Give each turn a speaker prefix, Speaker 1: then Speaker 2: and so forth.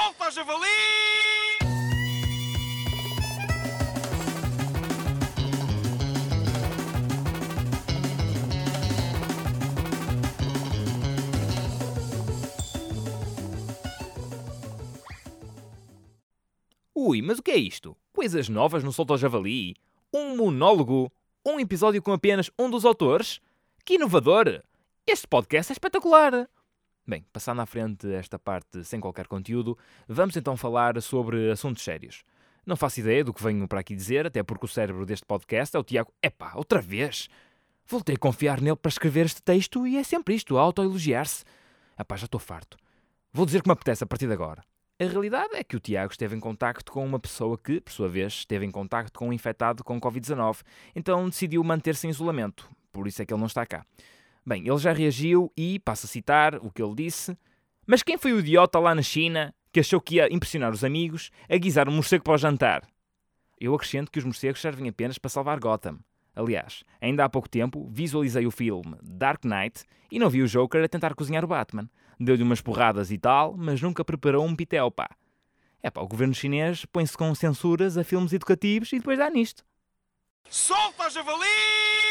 Speaker 1: Solta, javali!
Speaker 2: Ui, mas o que é isto? Coisas novas no Solto ao Javali? Um monólogo? Um episódio com apenas um dos autores? Que inovador! Este podcast é espetacular! Bem, passando à frente esta parte sem qualquer conteúdo, vamos então falar sobre assuntos sérios. Não faço ideia do que venho para aqui dizer, até porque o cérebro deste podcast é o Tiago. Epá, outra vez! Voltei a confiar nele para escrever este texto e é sempre isto, autoelogiar-se. Epá, já estou farto. Vou dizer que me apetece a partir de agora. A realidade é que o Tiago esteve em contacto com uma pessoa que, por sua vez, esteve em contacto com um infectado com Covid-19, então decidiu manter-se em isolamento. Por isso é que ele não está cá. Bem, ele já reagiu e, passo a citar o que ele disse: Mas quem foi o idiota lá na China que achou que ia impressionar os amigos a guisar um morcego para o jantar? Eu acrescento que os morcegos servem apenas para salvar Gotham. Aliás, ainda há pouco tempo visualizei o filme Dark Knight e não vi o Joker a tentar cozinhar o Batman. Deu-lhe umas porradas e tal, mas nunca preparou um pitel, pá. É pá, o governo chinês põe-se com censuras a filmes educativos e depois dá nisto.
Speaker 1: Solta, javali!